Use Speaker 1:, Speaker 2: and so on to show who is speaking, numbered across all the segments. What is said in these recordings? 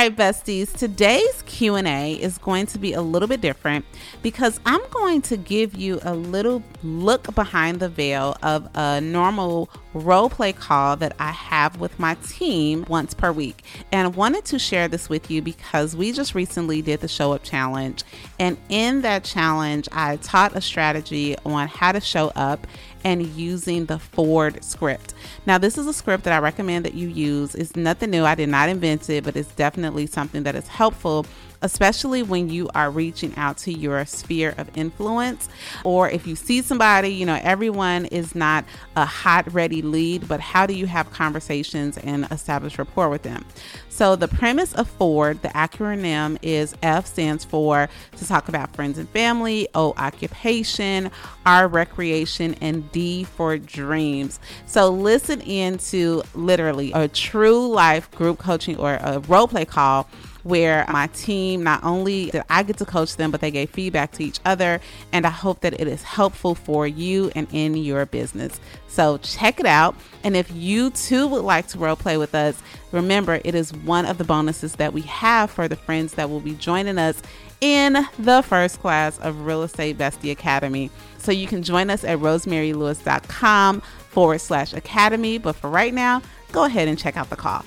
Speaker 1: right, besties, today's Q&A is going to be a little bit different because I'm going to give you a little look behind the veil of a normal role play call that I have with my team once per week. And I wanted to share this with you because we just recently did the show up challenge. And in that challenge, I taught a strategy on how to show up and using the Ford script. Now, this is a script that I recommend that you use. It's nothing new. I did not invent it, but it's definitely something that is helpful especially when you are reaching out to your sphere of influence or if you see somebody, you know, everyone is not a hot, ready lead, but how do you have conversations and establish rapport with them? So, the premise of Ford, the acronym is F stands for to talk about friends and family, O, occupation, R, recreation, and D for dreams. So, listen into literally a true life group coaching or a role play call where my team not only did I get to coach them, but they gave feedback to each other. And I hope that it is helpful for you and in your business. So check it out. And if you too would like to role play with us, remember it is one of the bonuses that we have for the friends that will be joining us in the first class of Real Estate Bestie Academy. So you can join us at rosemarylewis.com forward slash academy. But for right now, go ahead and check out the call.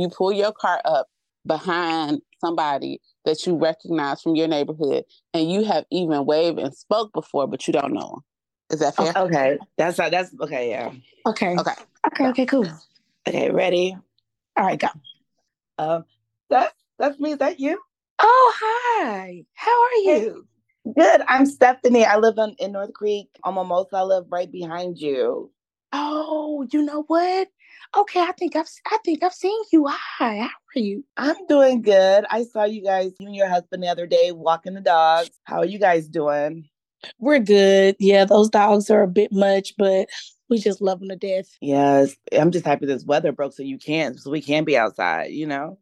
Speaker 1: You pull your car up behind somebody that you recognize from your neighborhood and you have even waved and spoke before, but you don't know them. Is that fair?
Speaker 2: Okay. That's that's okay, yeah.
Speaker 3: Okay.
Speaker 1: Okay.
Speaker 3: Okay, okay, cool.
Speaker 2: Okay, ready?
Speaker 3: All right, go.
Speaker 2: Um that's that's me, is that you?
Speaker 3: Oh, hi. How are you?
Speaker 2: Good. I'm Stephanie. I live in, in North Creek on Mimosa. I live right behind you.
Speaker 3: Oh, you know what? Okay, I think I've I think I've seen you. Hi, how are you?
Speaker 2: I'm doing good. I saw you guys, you and your husband the other day walking the dogs. How are you guys doing?
Speaker 3: We're good. Yeah, those dogs are a bit much, but we just love them to death.
Speaker 2: Yes. I'm just happy this weather broke so you can, so we can be outside, you know?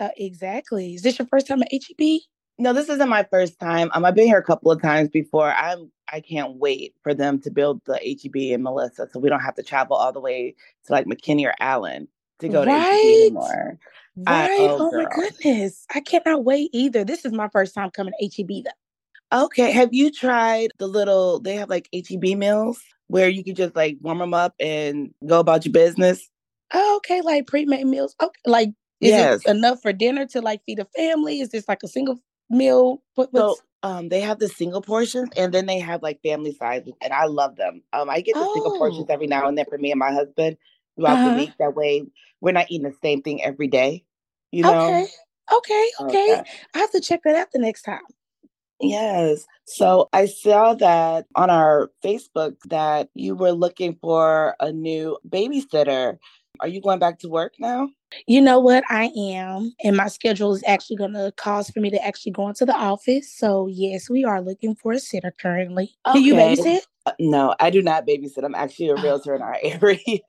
Speaker 3: Uh, exactly. Is this your first time at HEB?
Speaker 2: No, this isn't my first time. Um, I've been here a couple of times before. I'm I can't wait for them to build the HEB in Melissa, so we don't have to travel all the way to like McKinney or Allen to go
Speaker 3: right?
Speaker 2: to HEB anymore.
Speaker 3: Right.
Speaker 2: I, oh,
Speaker 3: oh my goodness. I cannot wait either. This is my first time coming to HEB though.
Speaker 2: Okay, have you tried the little? They have like HEB meals where you could just like warm them up and go about your business.
Speaker 3: Oh, okay, like pre-made meals. Okay, like is
Speaker 2: Yes.
Speaker 3: it enough for dinner to like feed a family? Is this like a single meal? What,
Speaker 2: So um, they have the single portions and then they have like family sizes, and I love them. Um, I get the single portions
Speaker 3: Oh.
Speaker 2: every now and then for me and my husband throughout
Speaker 3: Uh-huh.
Speaker 2: the week. That way, we're not eating the same thing every day. You know?
Speaker 3: okay, okay, okay.
Speaker 2: Okay.
Speaker 3: I have to check that out the next time.
Speaker 2: Yes. So I saw that on our Facebook that you were looking for a new babysitter. Are you going back to work now?
Speaker 3: You know what? I am, and my schedule is actually going to cause for me to actually go into the office. So yes, we are looking for a sitter currently. Do you babysit?
Speaker 2: Uh, no, I do not babysit. I'm actually a
Speaker 3: Oh.
Speaker 2: realtor in our area.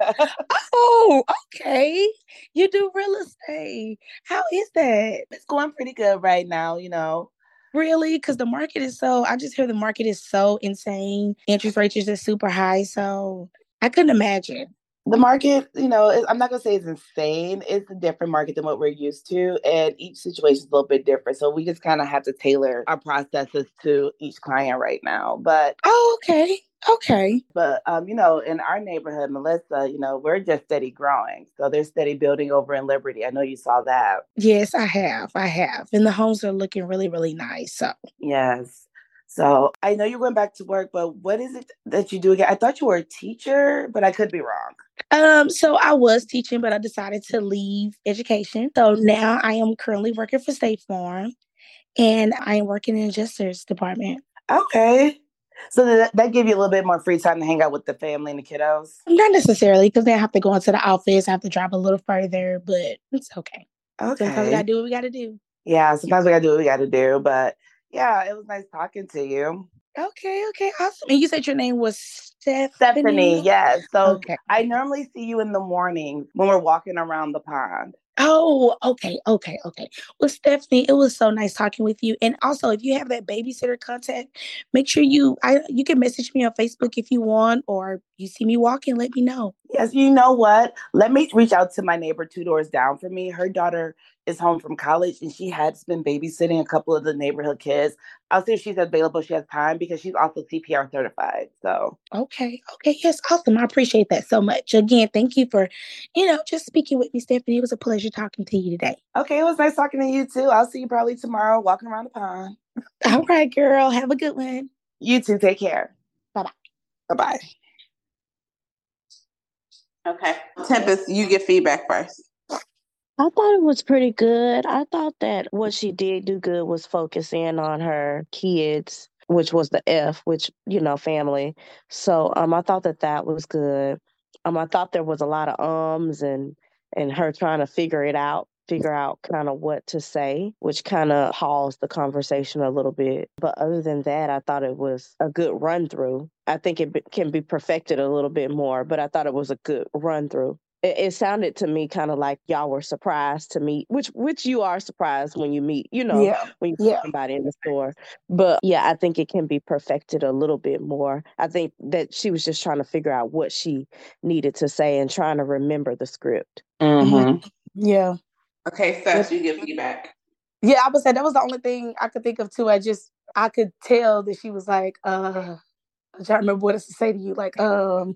Speaker 3: Oh, okay. You do real estate. How is that?
Speaker 2: it's going pretty good right now, you know.
Speaker 3: Really? Because the market is so, I just hear the market is so insane. Interest rates are just super high. So I couldn't imagine.
Speaker 2: The market, you know, I'm not gonna say it's insane. It's a different market than what we're used to, and each situation is a little bit different. So we just kind of have to tailor our processes to each client right now. But
Speaker 3: Oh, okay. Okay.
Speaker 2: but um, you know, in our neighborhood, Melissa, you know, we're just steady growing. So they're steady building over in Liberty. I know you saw that.
Speaker 3: Yes, I have. I have. And the homes are looking really, really nice. So
Speaker 2: Yes. So I know you're going back to work, but what is it that you do again? I thought you were a teacher, but I could be wrong.
Speaker 3: Um, so I was teaching, but I decided to leave education. So now I am currently working for State Farm and I am working in the Jesters department.
Speaker 2: Okay. So that, that gave you a little bit more free time to hang out with the family and the kiddos.
Speaker 3: Not necessarily because then I have to go into the office. I have to drive a little further, but it's okay. Okay. Sometimes we gotta do what we gotta do.
Speaker 2: Yeah, sometimes we gotta do what we gotta do. But yeah, it was nice talking to you.
Speaker 3: Okay, okay, awesome. And you said your name was Stephanie.
Speaker 2: Stephanie, yes. So
Speaker 3: Okay.
Speaker 2: I normally see you in the morning when we're walking around the pond.
Speaker 3: Oh, okay, okay, okay. Well, Stephanie, it was so nice talking with you. And also, if you have that babysitter contact, make sure you I you can message me on Facebook if you want, or you see me walking, let me know.
Speaker 2: Yes, you know what? Let me reach out to my neighbor two doors down from me. Her daughter is home from college and she has been babysitting a couple of the neighborhood kids. I'll see if she's available. She has time because she's also CPR certified. So
Speaker 3: okay, okay, yes, awesome. I appreciate that so much. Again, thank you for, you know, just speaking with me, Stephanie. It was a pleasure talking to you today.
Speaker 2: Okay, it was nice talking to you too. I'll see you probably tomorrow walking around the pond.
Speaker 3: All right, girl. Have a good one.
Speaker 2: You too. Take care.
Speaker 3: Bye bye.
Speaker 2: Bye bye.
Speaker 1: Okay. Tempest, you get feedback first.
Speaker 4: I thought it was pretty good. I thought that what she did do good was focus in on her kids, which was the F, which, you know, family. So um, I thought that that was good. Um, I thought there was a lot of ums and and her trying to figure it out, figure out kind of what to say, which kind of paused the conversation a little bit. But other than that, I thought it was a good run through. I think it can be perfected a little bit more, but I thought it was a good run through it, it sounded to me kind of like y'all were surprised to meet, which which you are surprised when you meet, you know,
Speaker 3: Yeah.
Speaker 4: when you
Speaker 3: Yeah.
Speaker 4: somebody in the store. But yeah, I think it can be perfected a little bit more. I think that she was just trying to figure out what she needed to say and trying to remember the script.
Speaker 2: Mm-hmm.
Speaker 3: Yeah.
Speaker 1: Okay, Seth, you give feedback.
Speaker 3: Yeah, I would say that was the only thing I could think of too. I just I could tell that she was like, uh I'm trying to remember what else to say to you. Like, um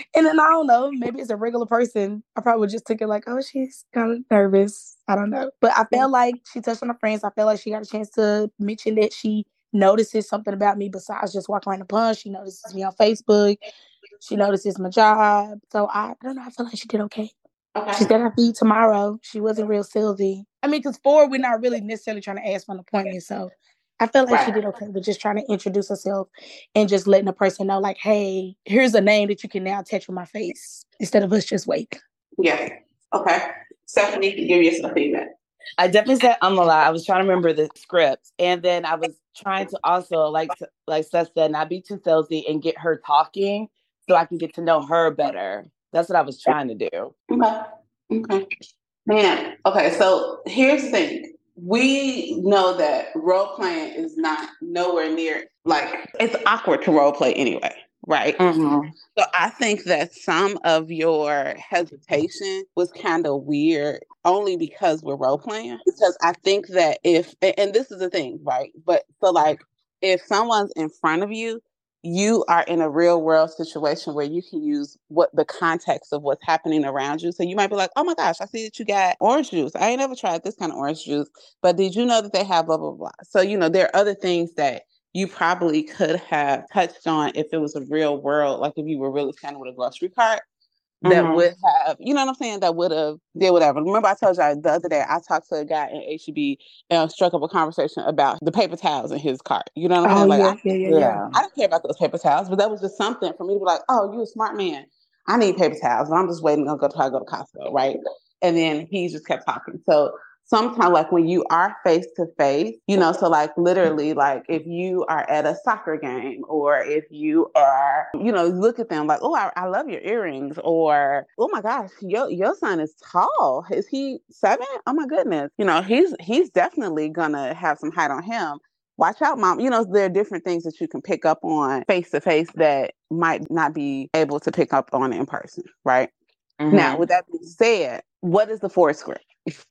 Speaker 3: and then I don't know, maybe it's a regular person. I probably just took it like, oh, she's kind of nervous. I don't know. But I felt like she touched on her friends. I felt like she got a chance to mention that she notices something about me besides just walking around the pond. She notices me on Facebook. She notices my job. So I, I don't know. I feel like she did okay.
Speaker 1: Okay.
Speaker 3: She's gonna be tomorrow. She wasn't real salesy. I mean, because FORD, we're not really necessarily trying to ask for an appointment. So I felt like she did okay with just trying to introduce herself and just letting the person know, like, hey, here's a name that you can now touch with my face instead of us just wait.
Speaker 1: Yeah. Okay. Stephanie, can give yourself feedback.
Speaker 2: I definitely said um a lot. I was trying to remember the script, and then I was trying to also, like to, like Seth said, not be too salesy and get her talking so I can get to know her better. That's what I was trying to do.
Speaker 1: Okay. Okay. Man, okay, so here's the thing. We know that role playing is not nowhere near like it's awkward to role play anyway, right?
Speaker 2: Mm-hmm.
Speaker 1: So I think that some of your hesitation was kind of weird only because we're role playing. Because I think that if and this is the thing, right? But so like if someone's in front of you, you are in a real world situation where you can use what the context of what's happening around you. So you might be like, oh my gosh, I see that you got orange juice. I ain't never tried this kind of orange juice, but did you know that they have blah blah blah? So you know, there are other things that you probably could have touched on if it was a real world, like if you were really standing with a grocery cart that
Speaker 2: Mhm.
Speaker 1: would have, you know what I'm saying, that would have did whatever. Remember, I told you the other day I talked to a guy in HEB and struck up a conversation about the paper towels in his cart. You know what I'm
Speaker 3: Oh,
Speaker 1: saying? Like,
Speaker 3: yeah,
Speaker 1: I,
Speaker 3: yeah, yeah, yeah.
Speaker 1: I don't care about those paper towels, but that was just something for me to be like, oh, you a smart man. I need paper towels, and I'm just waiting to go to I go to Costco, right? And then he just kept talking. So sometimes, like when you are face to face, you know, so like literally, like if you are at a soccer game, or if you are, you know, look at them like, oh, I, I love your earrings, or oh my gosh, your your son is tall. Is he seven? Oh my goodness, you know, he's he's definitely gonna have some height on him watch out mom you know there are different things that you can pick up on face to face that might not be able to pick up on in person right now
Speaker 2: Mhm.
Speaker 1: with that being said what is the FORD script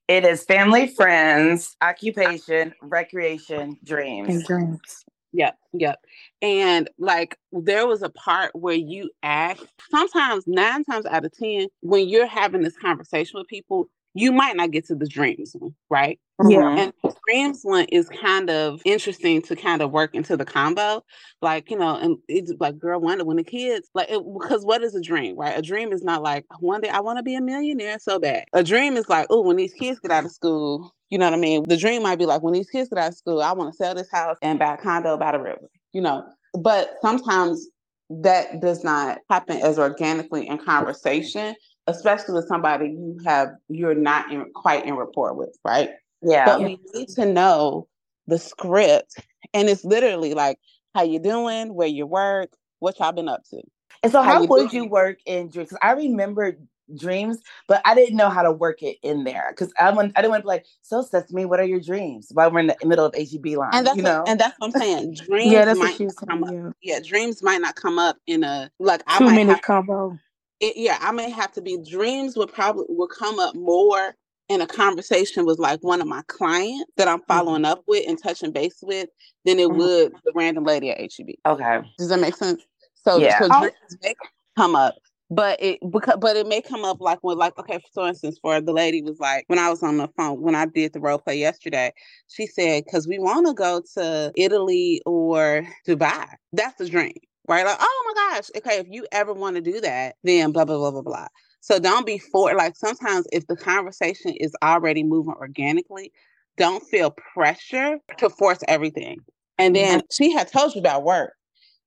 Speaker 2: it is family, friends, occupation, recreation, dreams.
Speaker 3: And dreams.
Speaker 1: Yep, yep. And like there was a part where you asked, sometimes nine times out of 10, when you're having this conversation with people, you might not get to the dreams one, right?
Speaker 3: Yeah.
Speaker 1: And dreams one is kind of interesting to kind of work into the combo. Like, you know, and it's like, girl, wonder when the kids, like, it, because what is a dream, right? A dream is not like, one day I want to be a millionaire so bad. A dream is like, oh, when these kids get out of school, you know what I mean? The dream might be like, when these kids get out of school, I want to sell this house and buy a condo by the river, you know? But sometimes that does not happen as organically in conversation, especially with somebody you have, you're not in, quite in rapport with, right?
Speaker 2: Yeah.
Speaker 1: But we need to know the script. And it's literally like, how you doing, where you work, what y'all been up to.
Speaker 2: and so,
Speaker 1: how
Speaker 2: how,
Speaker 1: you
Speaker 2: would
Speaker 1: doing?
Speaker 2: you work in dreams? I remember dreams, but I didn't know how to work it in there. Because I, want, I didn't want to be like, so Sesame, what are your dreams? While we're in the middle of HEB line,
Speaker 1: And that's
Speaker 2: you
Speaker 1: what,
Speaker 2: know.
Speaker 1: and that's what I'm saying. Dreams
Speaker 3: Yeah, that's
Speaker 1: might
Speaker 3: what she was
Speaker 1: come up. Yeah, dreams might not come up in a like I
Speaker 3: Two
Speaker 1: might
Speaker 3: minute
Speaker 1: have
Speaker 3: combo.
Speaker 1: It, yeah, I may have to be dreams would probably will come up more in a conversation with like one of my clients that I'm
Speaker 2: Mm-hmm.
Speaker 1: following up with and touching base with than it
Speaker 2: Mhm.
Speaker 1: would the random lady at HEB.
Speaker 2: Okay.
Speaker 1: Does that make sense? So,
Speaker 2: Yeah.
Speaker 1: so
Speaker 3: Oh.
Speaker 1: dreams may come up, but it because but it may come up like when like okay, for instance, for the lady was like when I was on the phone when I did the role play yesterday, she said because we want to go to Italy or Dubai. That's the dream, right? Like oh my gosh, okay, if you ever want to do that, then blah blah blah blah blah. So don't be for like sometimes if the conversation is already moving organically, don't feel pressure to force everything. And then mm-hmm. she had told you about work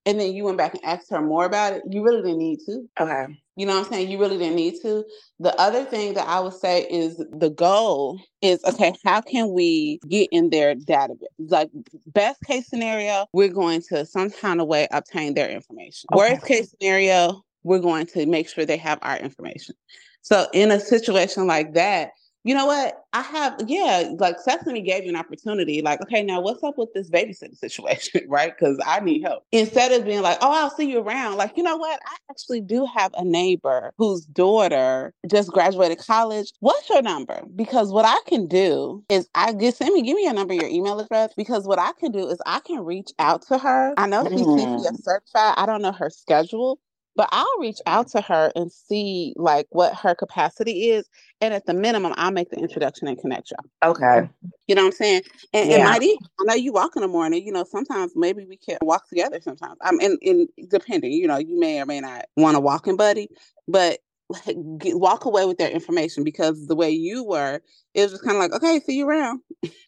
Speaker 1: and then you went back and asked her more about it, you really didn't need to.
Speaker 2: Okay.
Speaker 1: You know what I'm saying? You really didn't need to. The other thing that I would say is the goal is okay, how can we get in their database? Like, best case scenario, we're going to some kind of way obtain their information.
Speaker 2: Okay.
Speaker 1: Worst case scenario, we're going to make sure they have our information. So, in a situation like that, you know what? I have, yeah, like Sesame gave you an opportunity. Like, okay, now what's up with this babysitter situation, right? Because I need help. Instead of being like, oh, I'll see you around, like, you know what? I actually do have a neighbor whose daughter just graduated college. What's your number? Because what I can do is I get send me, give me your number, your email address. Because what I can do is I can reach out to her. I know she's CPR mm-hmm. certified. I don't know her schedule, but I'll reach out to her and see like what her capacity is. And at the minimum, I'll make the introduction and connect y'all.
Speaker 2: Okay.
Speaker 1: You know what I'm saying? And it
Speaker 2: Yeah.
Speaker 1: might even, I know you walk in the morning, you know, sometimes maybe we can walk together sometimes. I'm in, in depending, you know, you may or may not want a walking buddy, but like, get, walk away with their information because the way you were, it was just kind of like, okay, see you around.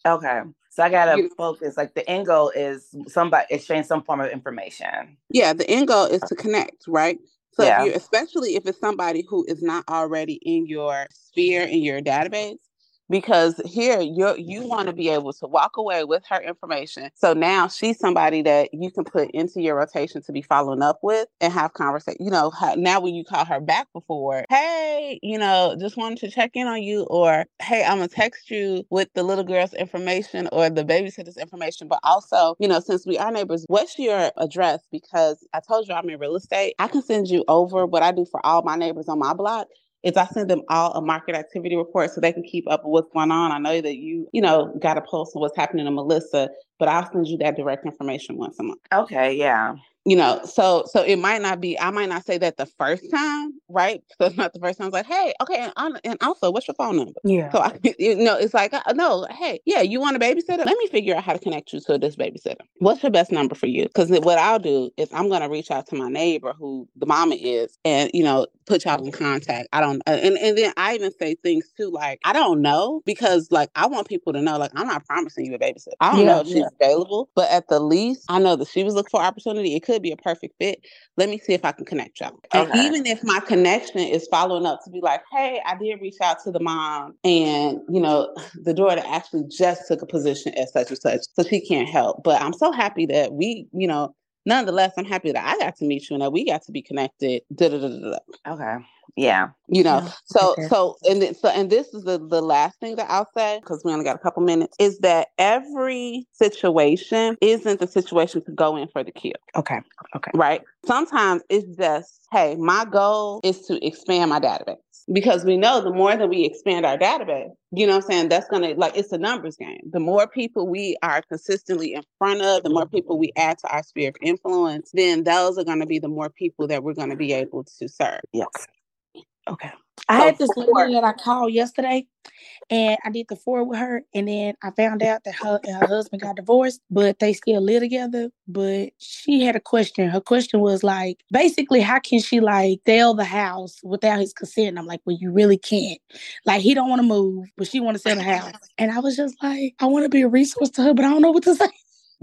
Speaker 2: Okay. So I gotta
Speaker 1: You-
Speaker 2: focus. Like the end goal is somebody exchange some form of information.
Speaker 1: Yeah, the end goal is to connect, right? So
Speaker 2: Yeah.
Speaker 1: if especially if it's somebody who is not already in your sphere in your database, because here you you want to be able to walk away with her information. So now she's somebody that you can put into your rotation to be following up with and have conversation. You know, now when you call her back before, hey, you know, just wanted to check in on you, or hey, I'm gonna text you with the little girl's information or the babysitter's information, but also, you know, since we are neighbors, what's your address? Because I told you I'm in real estate. I can send you over what I do for all my neighbors on my block is I send them all a market activity report so they can keep up with what's going on. I know that you, you know, got a pulse of what's happening to Melissa, but I'll send you that direct information once a month.
Speaker 2: Okay. Yeah.
Speaker 1: You know, so so it might not be. I might not say that the first time, right? So it's not the first time. It's like, hey, okay, and, on- and also, what's your phone number?
Speaker 3: Yeah.
Speaker 1: So I, you know, it's like, uh, no, hey, yeah, you want a babysitter? Let me figure out how to connect you to this babysitter. What's your best number for you? Because what I'll do is I'm gonna reach out to my neighbor who the mama is, and you know, put y'all in contact. I don't, uh, and and then I even say things too, like I don't know because like I want people to know, like I'm not promising you a babysitter. I don't
Speaker 3: Yeah,
Speaker 1: know if she's available, but at the least, I know that she was looking for opportunity. It could be a perfect fit. Let me see if I can connect y'all. And even if my connection is following up to be like, hey, I did reach out to the mom, and you know, the daughter actually just took a position as such and such, so she can't help. But I'm so happy that we, you know, nonetheless, I'm happy that I got to meet you and that we got to be connected. Da, da, da, da, da.
Speaker 2: Okay. Yeah.
Speaker 1: You know,
Speaker 3: Yeah,
Speaker 1: so
Speaker 3: okay.
Speaker 1: so and then, so and this is the the last thing that I'll say because we only got a couple minutes is that every situation isn't the situation to go in for the kill
Speaker 3: Okay. Okay.
Speaker 1: right? Sometimes it's just, hey, my goal is to expand my database because we know the more that we expand our database, you know what I'm saying? That's going to, like, it's a numbers game. The more people we are consistently in front of, the more people we add to our sphere of influence, then those are going to be the more people that we're going to be able to serve.
Speaker 2: Yes.
Speaker 3: Okay. I
Speaker 1: So
Speaker 3: had this lady that I called yesterday, and I did the FORD with her, and then I found out that her and her husband got divorced, but they still live together. But she had a question. Her question was like, basically, how can she like sell the house without his consent? And I'm like, well, you really can't. Like, he don't want to move, but she want to sell the house. And I was just like, I want to be a resource to her, but I don't know what to say.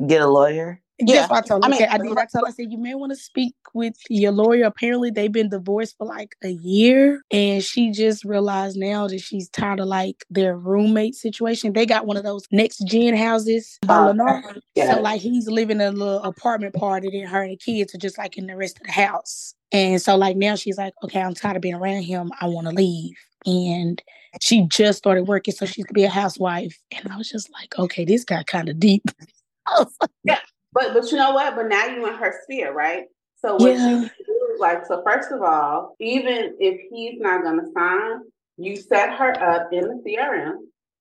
Speaker 2: Get a lawyer.
Speaker 1: Yeah.
Speaker 3: Yes, I told her.
Speaker 1: I mean,
Speaker 3: okay, I did. I told her, I said, you may want to speak with your lawyer. Apparently, they've been divorced for like a year. And she just realized now that she's tired of like their roommate situation. They got one of those next gen houses by
Speaker 2: Oh,
Speaker 3: Lennar.
Speaker 2: yeah.
Speaker 3: So, like, he's living in a little apartment part, and then her and the kids are just like in the rest of the house. And so, like, now she's like, okay, I'm tired of being around him. I want to leave. And she just started working, so she could be a housewife. And I was just like, okay, this got kind of deep. I was like,
Speaker 1: But but you know what? But now you in her sphere, right? So what yeah. you do, like, so first of all, even if he's not going to sign, you set her up in the CRM.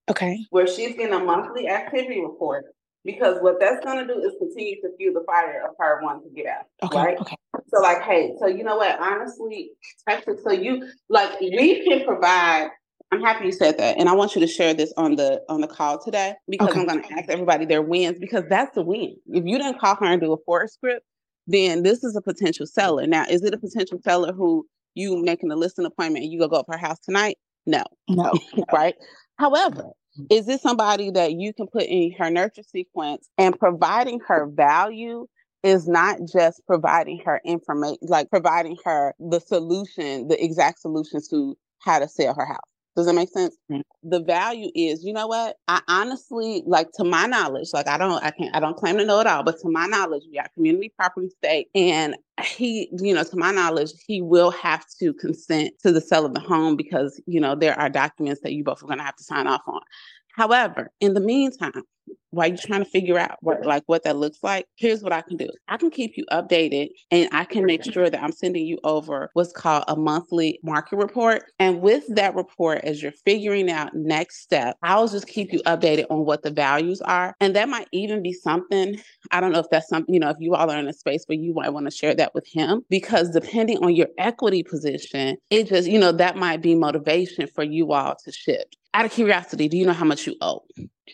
Speaker 3: Okay.
Speaker 1: Where she's getting a monthly activity report. Because what that's going to do is continue to fuel the fire of her wanting to get out.
Speaker 3: Okay.
Speaker 1: Right.
Speaker 3: Okay.
Speaker 1: So, like, hey, so you know what? Honestly, so you like we can provide I'm happy you said that, and I want you to share this on the on the call today because okay. I'm going to ask everybody their wins because that's the win. If you didn't call her and do a FORD script, then this is a potential seller. Now, is it a potential seller who you making a listing appointment and you go go up her house tonight? No,
Speaker 3: no,
Speaker 1: right. However, is this somebody that you can put in her nurture sequence and providing her value is not just providing her information, like providing her the solution, the exact solutions to how to sell her house. Does that make sense? Mm-hmm. The value is, you know what? I honestly, like to my knowledge, like I don't, I can't, I don't claim to know it all, but to my knowledge, we got community property state, and he, you know, to my knowledge, he will have to consent to the sale of the home because, you know, there are documents that you both are going to have to sign off on. However, in the meantime, while you're trying to figure out what like what that looks like, here's what I can do. I can keep you updated and I can make sure that I'm sending you over what's called a monthly market report. And with that report, as you're figuring out next step, I'll just keep you updated on what the values are. And that might even be something. I don't know if that's something, you know, if you all are in a space where you might want to share that with him, because depending on your equity position, it just, you know, that might be motivation for you all to shift out of curiosity, do you know how much you owe?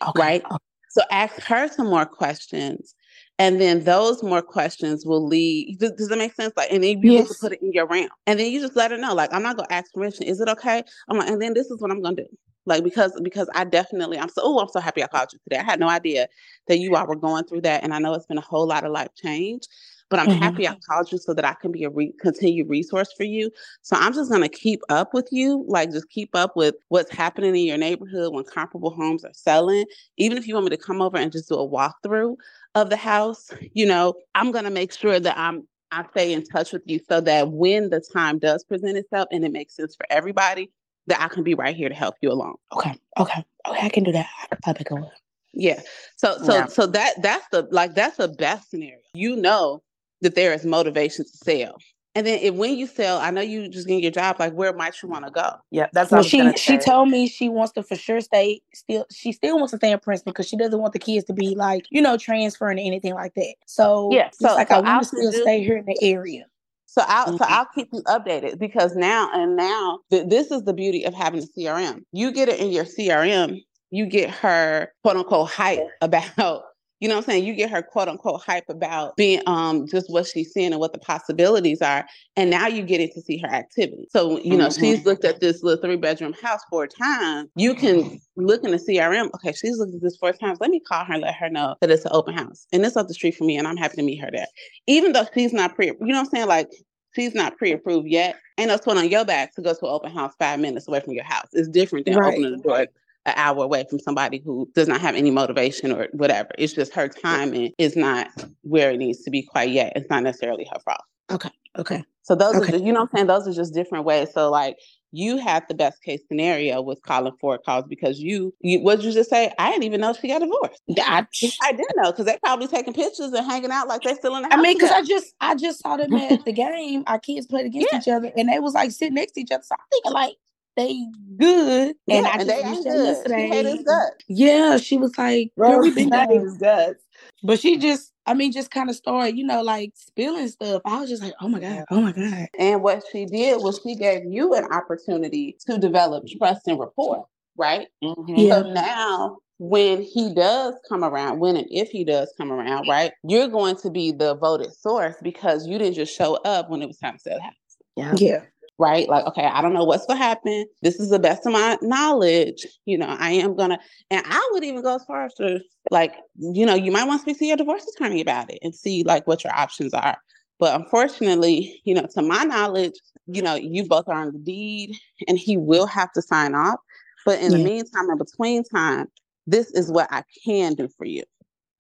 Speaker 1: Okay. Right? Okay. So ask her some more questions. And then those more questions will lead. Does, does that make sense? Like, and then you yes. put it in your CRM. And then you just let her know, like, I'm not gonna ask permission. Is it okay? I'm like, and then this is what I'm gonna do. Like, because because I definitely I'm so oh, I'm so happy I called you today. I had no idea that you all were going through that. And I know it's been a whole lot of life change but I'm mm-hmm. happy I called you so that I can be a re- continued resource for you. So I'm just going to keep up with you, like just keep up with what's happening in your neighborhood when comparable homes are selling. Even if you want me to come over and just do a walkthrough of the house, you know, I'm going to make sure that I'm I stay in touch with you so that when the time does present itself and it makes sense for everybody, that I can be right here to help you along.
Speaker 3: Okay. Okay. Okay. I can do that. I can probably go.
Speaker 1: Yeah. So so yeah. so that that's the like that's the best scenario. You know that there is motivation to sell. And then if, when you sell, I know you just getting your job. Like, where might you want to go?
Speaker 2: Yeah, that's
Speaker 3: well. She she told me she wants to for sure stay. Still, she still wants to stay in Princeton because she doesn't want the kids to be like you know transferring or anything like that. So
Speaker 1: yeah,
Speaker 3: so like so I want to still do, stay here in the area.
Speaker 1: So I'll mm-hmm. so I'll keep you updated because now and now th- this is the beauty of having a CRM. You get it in your CRM. You get her quote unquote hype about you know what I'm saying? You get her quote unquote hype about being um just what she's seeing and what the possibilities are. And now you get it to see her activity. So, you know, mm-hmm. she's looked at this little three bedroom house four times. You can look in the CRM, okay, she's looked at this four times. Let me call her and let her know that it's an open house. And it's up the street from me, and I'm happy to meet her there. Even though she's not pre, you know what I'm saying? Like she's not pre-approved yet. Ain't no sweat on your back to go to an open house five minutes away from your house. It's different than right. opening the door an hour away from somebody who does not have any motivation or whatever. It's just her timing is not where it needs to be quite yet. It's not necessarily her fault.
Speaker 3: Okay. Okay.
Speaker 1: So those
Speaker 3: okay.
Speaker 1: are just, you know I'm saying? Those are just different ways. So like you had the best case scenario with calling for calls because you, you what did you just say? I didn't even know she got divorced. I, I didn't know because they probably taking pictures and hanging out like they're still in the
Speaker 3: house. I mean, because I just I just saw them at the game. Our kids played against yeah. each other and they was like sitting next to each other. So I'm thinking like they good.
Speaker 1: Yeah, and I just they ain't good. Yesterday. She his guts.
Speaker 3: Yeah, she was like, Girl,
Speaker 2: we been his guts.
Speaker 3: But she just, I mean, just kind of started, you know, like spilling stuff. I was just like, oh my God, oh my God.
Speaker 1: And what she did was she gave you an opportunity to develop trust and rapport, right? Mm-hmm. Yeah. So now when he does come around, when and if he does come around, right, you're going to be the voted source because you didn't just show up when it was time to sell the house.
Speaker 3: Yeah. Yeah
Speaker 1: right? Like, okay, I don't know what's gonna happen. This is the best of my knowledge. You know, I am gonna, and I would even go as far as to like, you know, you might want to speak to your divorce attorney about it and see like what your options are. But unfortunately, you know, to my knowledge, you know, you both are on the deed and he will have to sign off. But in yeah. the meantime, in between time, this is what I can do for you.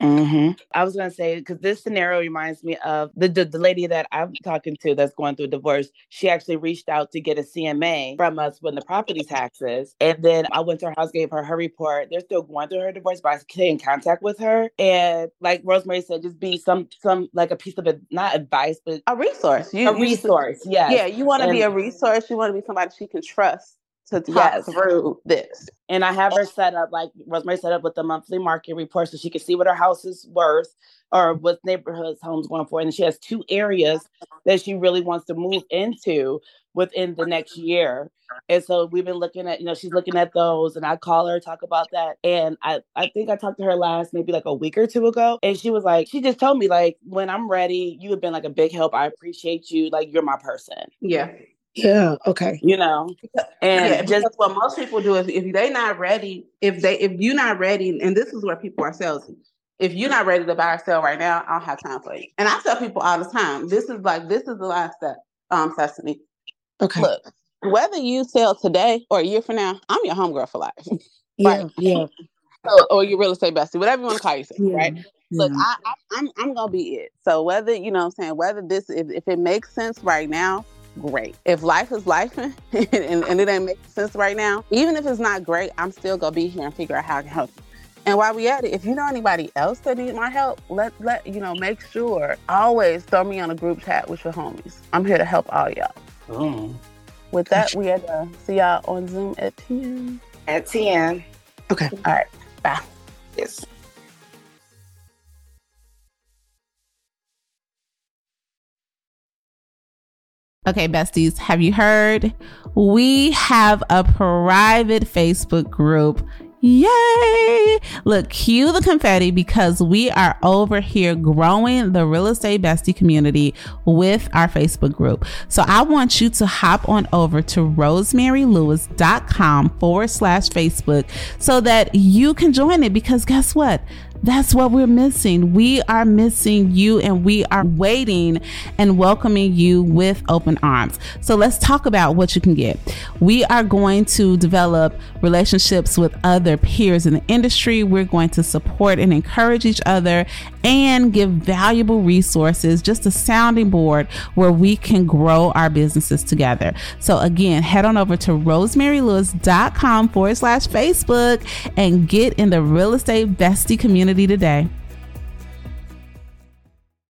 Speaker 2: Mm-hmm. I was gonna say because this scenario reminds me of the, the, the lady that I'm talking to that's going through a divorce. She actually reached out to get a CMA from us when the property taxes, and then I went to her house, gave her her report. They're still going through her divorce, but I stay in contact with her. And like Rosemary said, just be some some like a piece of it, not advice, but
Speaker 5: a resource.
Speaker 2: You, a resource. Yeah.
Speaker 5: Yeah. You want to be a resource. You want to be somebody she can trust to talk yes. through this.
Speaker 2: And I have her set up like Rosemary set up with the monthly market report so she can see what her house is worth or what neighborhoods homes going for. And she has two areas that she really wants to move into within the next year. And so we've been looking at, you know, she's looking at those and I call her, talk about that. And I, I think I talked to her last maybe like a week or two ago. And she was like, she just told me like, when I'm ready, you have been like a big help. I appreciate you. Like you're my person.
Speaker 5: Yeah.
Speaker 3: Yeah. Okay.
Speaker 2: You know, and
Speaker 5: yeah, just what most people do is if they're not ready, if they if you're not ready, and this is where people are selling. If you're not ready to buy or sell right now, I don't have time for you. And I tell people all the time, this is like this is the last step, um, Sesame.
Speaker 3: Okay.
Speaker 5: Look, whether you sell today or a year from now, I'm your homegirl for life.
Speaker 3: Yeah. right? Yeah.
Speaker 5: Or, or your real estate bestie, whatever you want to call yourself, yeah. right? Look, I, I, I'm I'm gonna be it. So whether you know, what I'm saying whether this if, if it makes sense right now, great. If life is life and, and, it ain't making sense right now, even if it's not great, I'm still gonna be here and figure out how I can help you. And while we at it, if you know anybody else that needs my help, let let you know, make sure always throw me on a group chat with your homies. I'm here to help all y'all. Oh. With that, we had to see y'all on Zoom at 10.
Speaker 2: At 10.
Speaker 3: Okay.
Speaker 5: All right. Bye.
Speaker 2: Yes.
Speaker 1: Okay, besties, have you heard? We have a private Facebook group. Yay! Look, cue the confetti because we are over here growing the real estate bestie community with our Facebook group. So I want you to hop on over to rosemarylewis.com forward slash Facebook so that you can join it because guess what? That's what we're missing. We are missing you and we are waiting and welcoming you with open arms. So let's talk about what you can get. We are going to develop relationships with other peers in the industry. We're going to support and encourage each other and give valuable resources, just a sounding board where we can grow our businesses together. So again, head on over to rosemarylewis.com forward slash Facebook and get in the real estate bestie community today.